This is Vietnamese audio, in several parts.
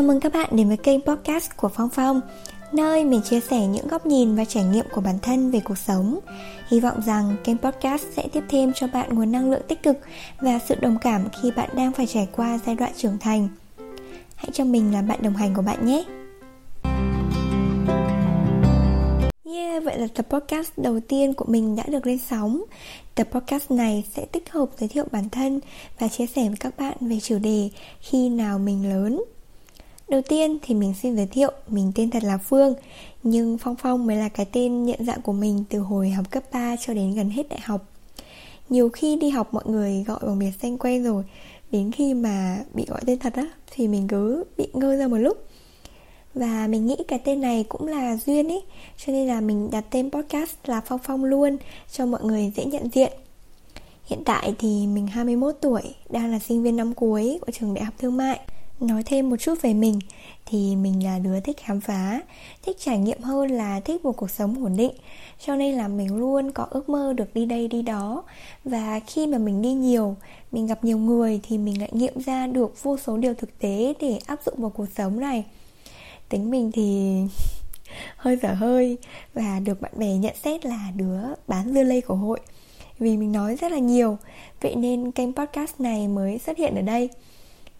Chào mừng các bạn đến với kênh podcast của Phong Phong Nơi mình chia sẻ những góc nhìn và trải nghiệm của bản thân về cuộc sống. Hy vọng rằng kênh podcast sẽ tiếp thêm cho bạn nguồn năng lượng tích cực Và sự đồng cảm khi bạn đang phải trải qua giai đoạn trưởng thành. Hãy cho mình là bạn đồng hành của bạn nhé! Yeah, vậy là tập podcast đầu tiên của mình đã được lên sóng. Tập podcast này sẽ tích hợp giới thiệu bản thân và chia sẻ với các bạn về chủ đề khi nào mình lớn. Đầu tiên thì mình xin giới thiệu, Mình tên thật là Phương, Nhưng Phong Phong mới là cái tên nhận dạng của mình Từ hồi học cấp 3 cho đến gần hết đại học. Nhiều khi đi học mọi người gọi bằng biệt danh quen rồi, Đến khi mà bị gọi tên thật á, Thì mình cứ bị ngơ ra một lúc. Và mình nghĩ cái tên này cũng là duyên ấy Cho nên là mình đặt tên podcast là Phong Phong luôn, Cho mọi người dễ nhận diện. Hiện tại thì mình 21 tuổi, Đang là sinh viên năm cuối của trường đại học thương mại. Nói thêm một chút về mình thì mình là đứa thích khám phá, thích trải nghiệm hơn là thích một cuộc sống ổn định. Cho nên là mình luôn có ước mơ được đi đây đi đó. Và khi mà mình đi nhiều, mình gặp nhiều người thì mình lại nghiệm ra được vô số điều thực tế để áp dụng vào cuộc sống này. Tính mình thì hơi dở hơi và được bạn bè nhận xét là đứa bán dưa lây của hội vì mình nói rất là nhiều vậy nên kênh podcast này mới xuất hiện ở đây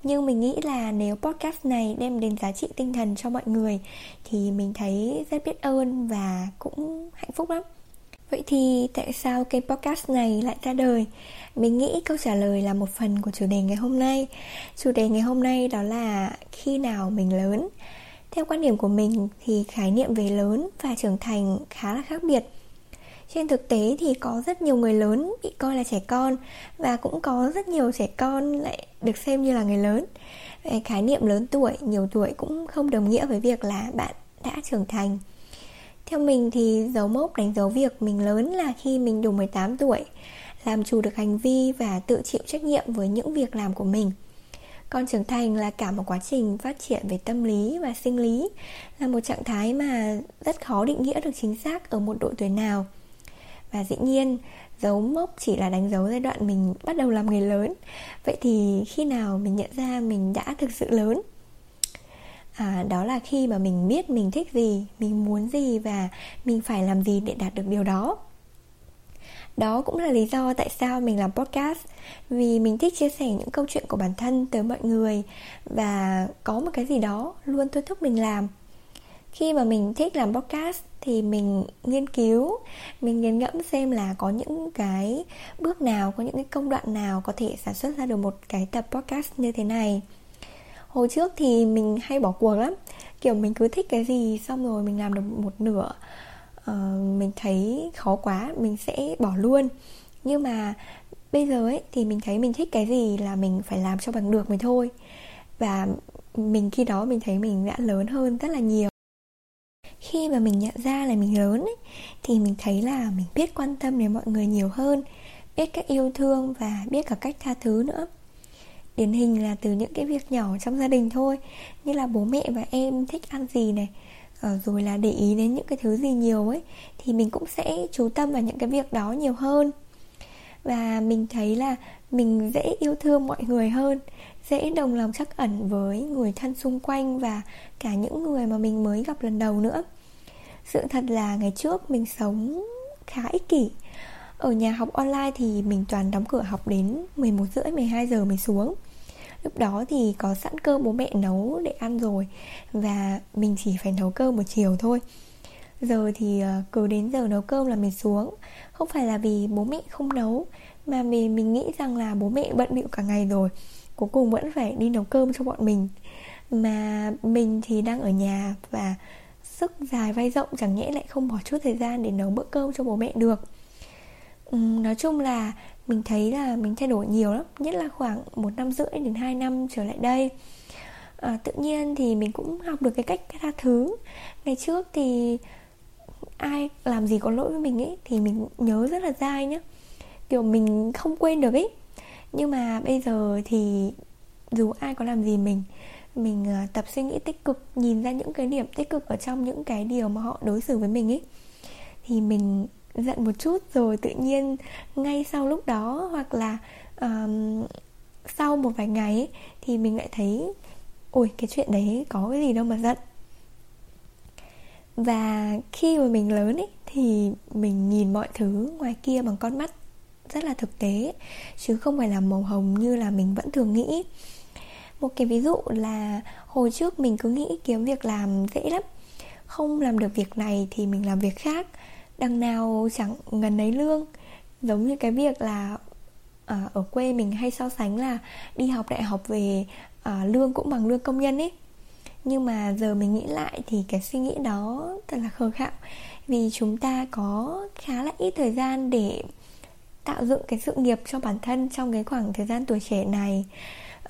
nhưng mình nghĩ là nếu podcast này đem đến giá trị tinh thần cho mọi người, thì mình thấy rất biết ơn và cũng hạnh phúc lắm. Vậy thì tại sao kênh podcast này lại ra đời? Mình nghĩ câu trả lời là một phần của chủ đề ngày hôm nay. Chủ đề ngày hôm nay đó là khi nào mình lớn. Theo quan điểm của mình thì khái niệm về lớn và trưởng thành khá là khác biệt trên thực tế thì có rất nhiều người lớn bị coi là trẻ con và cũng có rất nhiều trẻ con lại được xem như là người lớn. Về khái niệm lớn tuổi, nhiều tuổi cũng không đồng nghĩa với việc là bạn đã trưởng thành. Theo mình thì dấu mốc đánh dấu việc mình lớn là khi mình đủ 18 tuổi, làm chủ được hành vi và tự chịu trách nhiệm với những việc làm của mình. Còn trưởng thành là cả một quá trình phát triển về tâm lý và sinh lý, là một trạng thái mà rất khó định nghĩa được chính xác ở một độ tuổi nào và dĩ nhiên dấu mốc chỉ là đánh dấu giai đoạn mình bắt đầu làm người lớn. Vậy thì khi nào mình nhận ra mình đã thực sự lớn? À, đó là khi mà mình biết mình thích gì mình muốn gì và mình phải làm gì để đạt được điều đó. Đó cũng là lý do tại sao mình làm podcast. Vì mình thích chia sẻ những câu chuyện của bản thân tới mọi người và có một cái gì đó luôn thôi thúc mình làm. Khi mà mình thích làm podcast thì mình nghiên cứu mình nghiền ngẫm xem là có những cái bước nào có những cái công đoạn nào có thể sản xuất ra được một cái tập podcast như thế này. Hồi trước thì mình hay bỏ cuộc lắm kiểu mình cứ thích cái gì xong rồi mình làm được một nửa uh, mình thấy khó quá mình sẽ bỏ luôn. Nhưng mà bây giờ ấy thì mình thấy mình thích cái gì là mình phải làm cho bằng được mình thôi. Và mình khi đó mình thấy mình đã lớn hơn rất là nhiều khi mà mình nhận ra là mình lớn ấy, thì mình thấy là mình biết quan tâm đến mọi người nhiều hơn biết cách yêu thương và biết cả cách tha thứ nữa. Điển hình là từ những cái việc nhỏ trong gia đình thôi như là bố mẹ và em thích ăn gì này ờ, rồi là để ý đến những cái thứ gì nhiều ấy thì mình cũng sẽ chú tâm vào những cái việc đó nhiều hơn. Và mình thấy là mình dễ yêu thương mọi người hơn dễ đồng lòng chắc ẩn với người thân xung quanh và cả những người mà mình mới gặp lần đầu nữa sự thật là ngày trước mình sống khá ích kỷ. Ở nhà học online thì mình toàn đóng cửa học đến 11 rưỡi 12 giờ mới xuống. Lúc đó thì có sẵn cơm bố mẹ nấu để ăn rồi Và mình chỉ phải nấu cơm một chiều thôi. Giờ thì ờ, cứ đến giờ nấu cơm là mình xuống. Không phải là vì bố mẹ không nấu, Mà vì mình nghĩ rằng là bố mẹ bận bịu cả ngày rồi, Cuối cùng vẫn phải đi nấu cơm cho bọn mình. Mà mình thì đang ở nhà Và sức dài vai rộng chẳng nhẽ lại không bỏ chút thời gian để nấu bữa cơm cho bố mẹ được. Uhm, nói chung là mình thấy là mình thay đổi nhiều lắm nhất là khoảng một năm rưỡi đến hai năm trở lại đây. À, tự nhiên thì mình cũng học được cái cách tha thứ. Ngày trước thì ai làm gì có lỗi với mình ấy thì mình nhớ rất là dai nhá. Kiểu mình không quên được ấy. Nhưng mà bây giờ thì dù ai có làm gì mình mình ờ, tập suy nghĩ tích cực nhìn ra những cái điểm tích cực ở trong những cái điều mà họ đối xử với mình ấy. Thì mình giận một chút rồi tự nhiên ngay sau lúc đó hoặc là um, sau một vài ngày ấy, thì mình lại thấy ôi cái chuyện đấy có cái gì đâu mà giận. Và khi mà mình lớn ấy thì mình nhìn mọi thứ ngoài kia bằng con mắt rất là thực tế chứ không phải là màu hồng như là mình vẫn thường nghĩ một cái ví dụ là hồi trước mình cứ nghĩ kiếm việc làm dễ lắm. Không làm được việc này thì mình làm việc khác. Đằng nào chẳng gần ấy lương. Giống như cái việc là à, ở quê mình hay so sánh là đi học đại học về à, lương cũng bằng lương công nhân ấy. Nhưng mà giờ mình nghĩ lại thì cái suy nghĩ đó thật là khờ khạo. Vì chúng ta có khá là ít thời gian để tạo dựng cái sự nghiệp cho bản thân trong cái khoảng thời gian tuổi trẻ này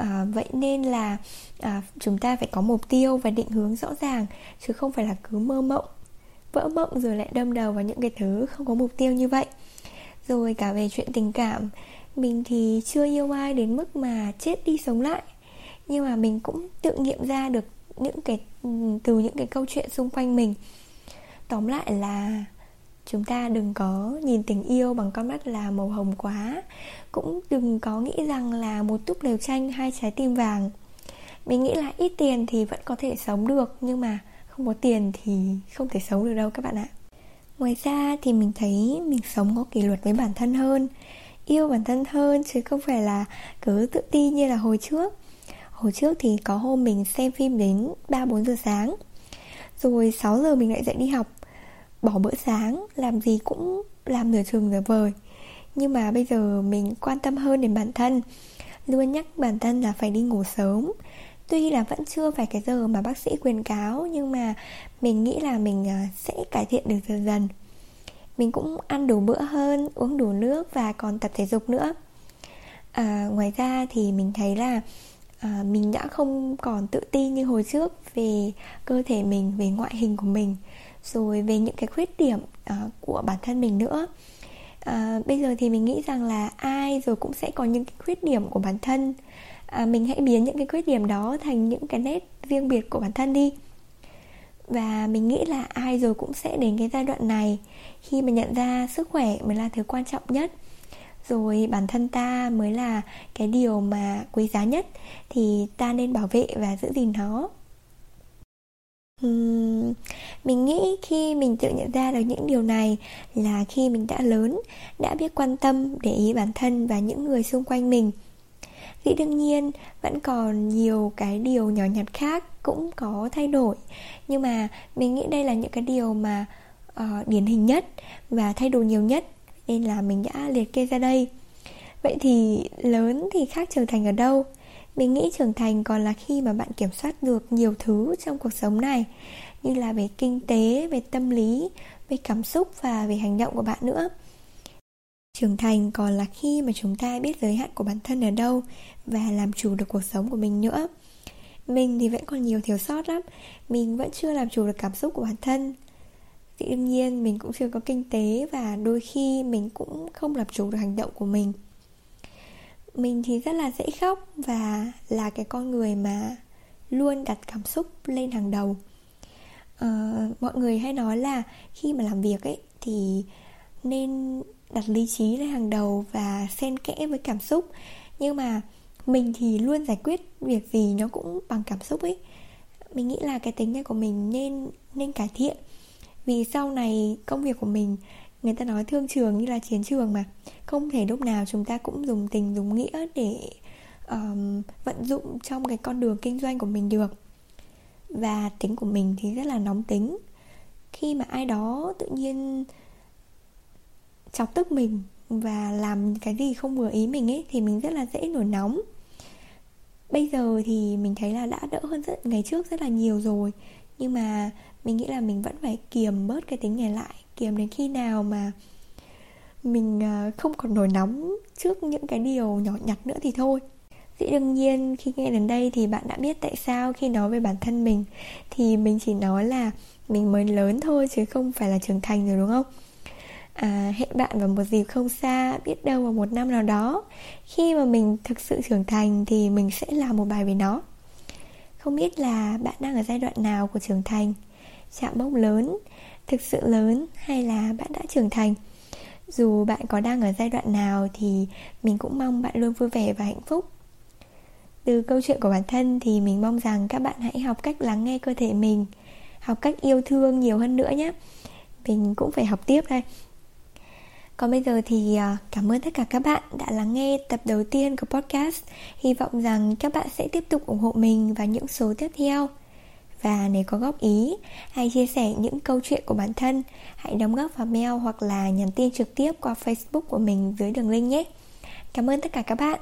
à, vậy nên là à, chúng ta phải có mục tiêu và định hướng rõ ràng chứ không phải là cứ mơ mộng. Vỡ mộng rồi lại đâm đầu vào những cái thứ không có mục tiêu như vậy. Rồi cả về chuyện tình cảm mình thì chưa yêu ai đến mức mà chết đi sống lại. Nhưng mà mình cũng tự nghiệm ra được những cái ừ, từ những cái câu chuyện xung quanh mình. Tóm lại là chúng ta đừng có nhìn tình yêu bằng con mắt là màu hồng quá. Cũng đừng có nghĩ rằng là một túp lều tranh hai trái tim vàng. Mình nghĩ là ít tiền thì vẫn có thể sống được, nhưng mà không có tiền thì không thể sống được đâu các bạn ạ. Ngoài ra thì mình thấy mình sống có kỷ luật với bản thân hơn, yêu bản thân hơn chứ không phải là cứ tự ti như là hồi trước. Hồi trước thì có hôm mình xem phim đến 3-4 giờ sáng, rồi 6 giờ mình lại dậy đi học bỏ bữa sáng làm gì cũng làm nửa chừng nửa vời. Nhưng mà bây giờ mình quan tâm hơn đến bản thân luôn nhắc bản thân là phải đi ngủ sớm. Tuy là vẫn chưa phải cái giờ mà bác sĩ khuyên cáo nhưng mà mình nghĩ là mình à, sẽ cải thiện được dần dần. Mình cũng ăn đủ bữa hơn uống đủ nước và còn tập thể dục nữa. À, ngoài ra thì mình thấy là à, mình đã không còn tự ti như hồi trước về cơ thể mình về ngoại hình của mình rồi về những cái khuyết điểm uh, của bản thân mình nữa. À, bây giờ thì mình nghĩ rằng là ai rồi cũng sẽ có những cái khuyết điểm của bản thân. À, mình hãy biến những cái khuyết điểm đó thành những cái nét riêng biệt của bản thân đi. Và mình nghĩ là ai rồi cũng sẽ đến cái giai đoạn này khi mà nhận ra sức khỏe mới là thứ quan trọng nhất. Rồi bản thân ta mới là cái điều mà quý giá nhất thì ta nên bảo vệ và giữ gìn nó uhm, mình nghĩ khi mình tự nhận ra được những điều này là khi mình đã lớn đã biết quan tâm để ý bản thân và những người xung quanh mình Dĩ đương nhiên vẫn còn nhiều cái điều nhỏ nhặt khác cũng có thay đổi Nhưng mà mình nghĩ đây là những cái điều mà uh, điển hình nhất và thay đổi nhiều nhất Nên là mình đã liệt kê ra đây Vậy thì lớn thì khác trưởng thành ở đâu? Mình nghĩ trưởng thành còn là khi mà bạn kiểm soát được nhiều thứ trong cuộc sống này Như là về kinh tế, về tâm lý, về cảm xúc và về hành động của bạn nữa. Trưởng thành còn là khi mà chúng ta biết giới hạn của bản thân ở đâu và làm chủ được cuộc sống của mình nữa. Mình thì vẫn còn nhiều thiếu sót lắm mình vẫn chưa làm chủ được cảm xúc của bản thân. Thì đương nhiên mình cũng chưa có kinh tế và đôi khi mình cũng không làm chủ được hành động của mình mình thì rất là dễ khóc và là cái con người mà luôn đặt cảm xúc lên hàng đầu. Uh, mọi người hay nói là khi mà làm việc ấy thì nên đặt lý trí lên hàng đầu và xen kẽ với cảm xúc. Nhưng mà mình thì luôn giải quyết việc gì nó cũng bằng cảm xúc ấy. Mình nghĩ là cái tính này của mình nên nên cải thiện. Vì sau này công việc của mình người ta nói thương trường như là chiến trường mà. Không thể lúc nào chúng ta cũng dùng tình dùng nghĩa để um, vận dụng trong cái con đường kinh doanh của mình được. Và tính của mình thì rất là nóng tính. Khi mà ai đó tự nhiên chọc tức mình và làm cái gì không vừa ý mình ấy thì mình rất là dễ nổi nóng. Bây giờ thì mình thấy là đã đỡ hơn rất ngày trước rất là nhiều rồi nhưng mà mình nghĩ là mình vẫn phải kiềm bớt cái tính này lại. Kiềm đến khi nào mà mình à, không còn nổi nóng trước những cái điều nhỏ nhặt nữa thì thôi. Dĩ đương nhiên khi nghe đến đây thì bạn đã biết tại sao khi nói về bản thân mình thì mình chỉ nói là mình mới lớn thôi chứ không phải là trưởng thành rồi đúng không? À, hẹn bạn vào một dịp không xa biết đâu vào một năm nào đó khi mà mình thực sự trưởng thành thì mình sẽ làm một bài về nó không biết là bạn đang ở giai đoạn nào của trưởng thành? Chạm mốc lớn, thực sự lớn hay là bạn đã trưởng thành? Dù bạn có đang ở giai đoạn nào thì mình cũng mong bạn luôn vui vẻ và hạnh phúc. Từ câu chuyện của bản thân thì mình mong rằng các bạn hãy học cách lắng nghe cơ thể mình, học cách yêu thương nhiều hơn nữa nhé. Mình cũng phải học tiếp đây còn bây giờ thì à, cảm ơn tất cả các bạn đã lắng nghe tập đầu tiên của podcast. Hy vọng rằng các bạn sẽ tiếp tục ủng hộ mình và những số tiếp theo. Và nếu có góp ý hay chia sẻ những câu chuyện của bản thân. Hãy đóng góp vào mail hoặc là nhắn tin trực tiếp qua facebook của mình dưới đường link nhé. Cảm ơn tất cả các bạn.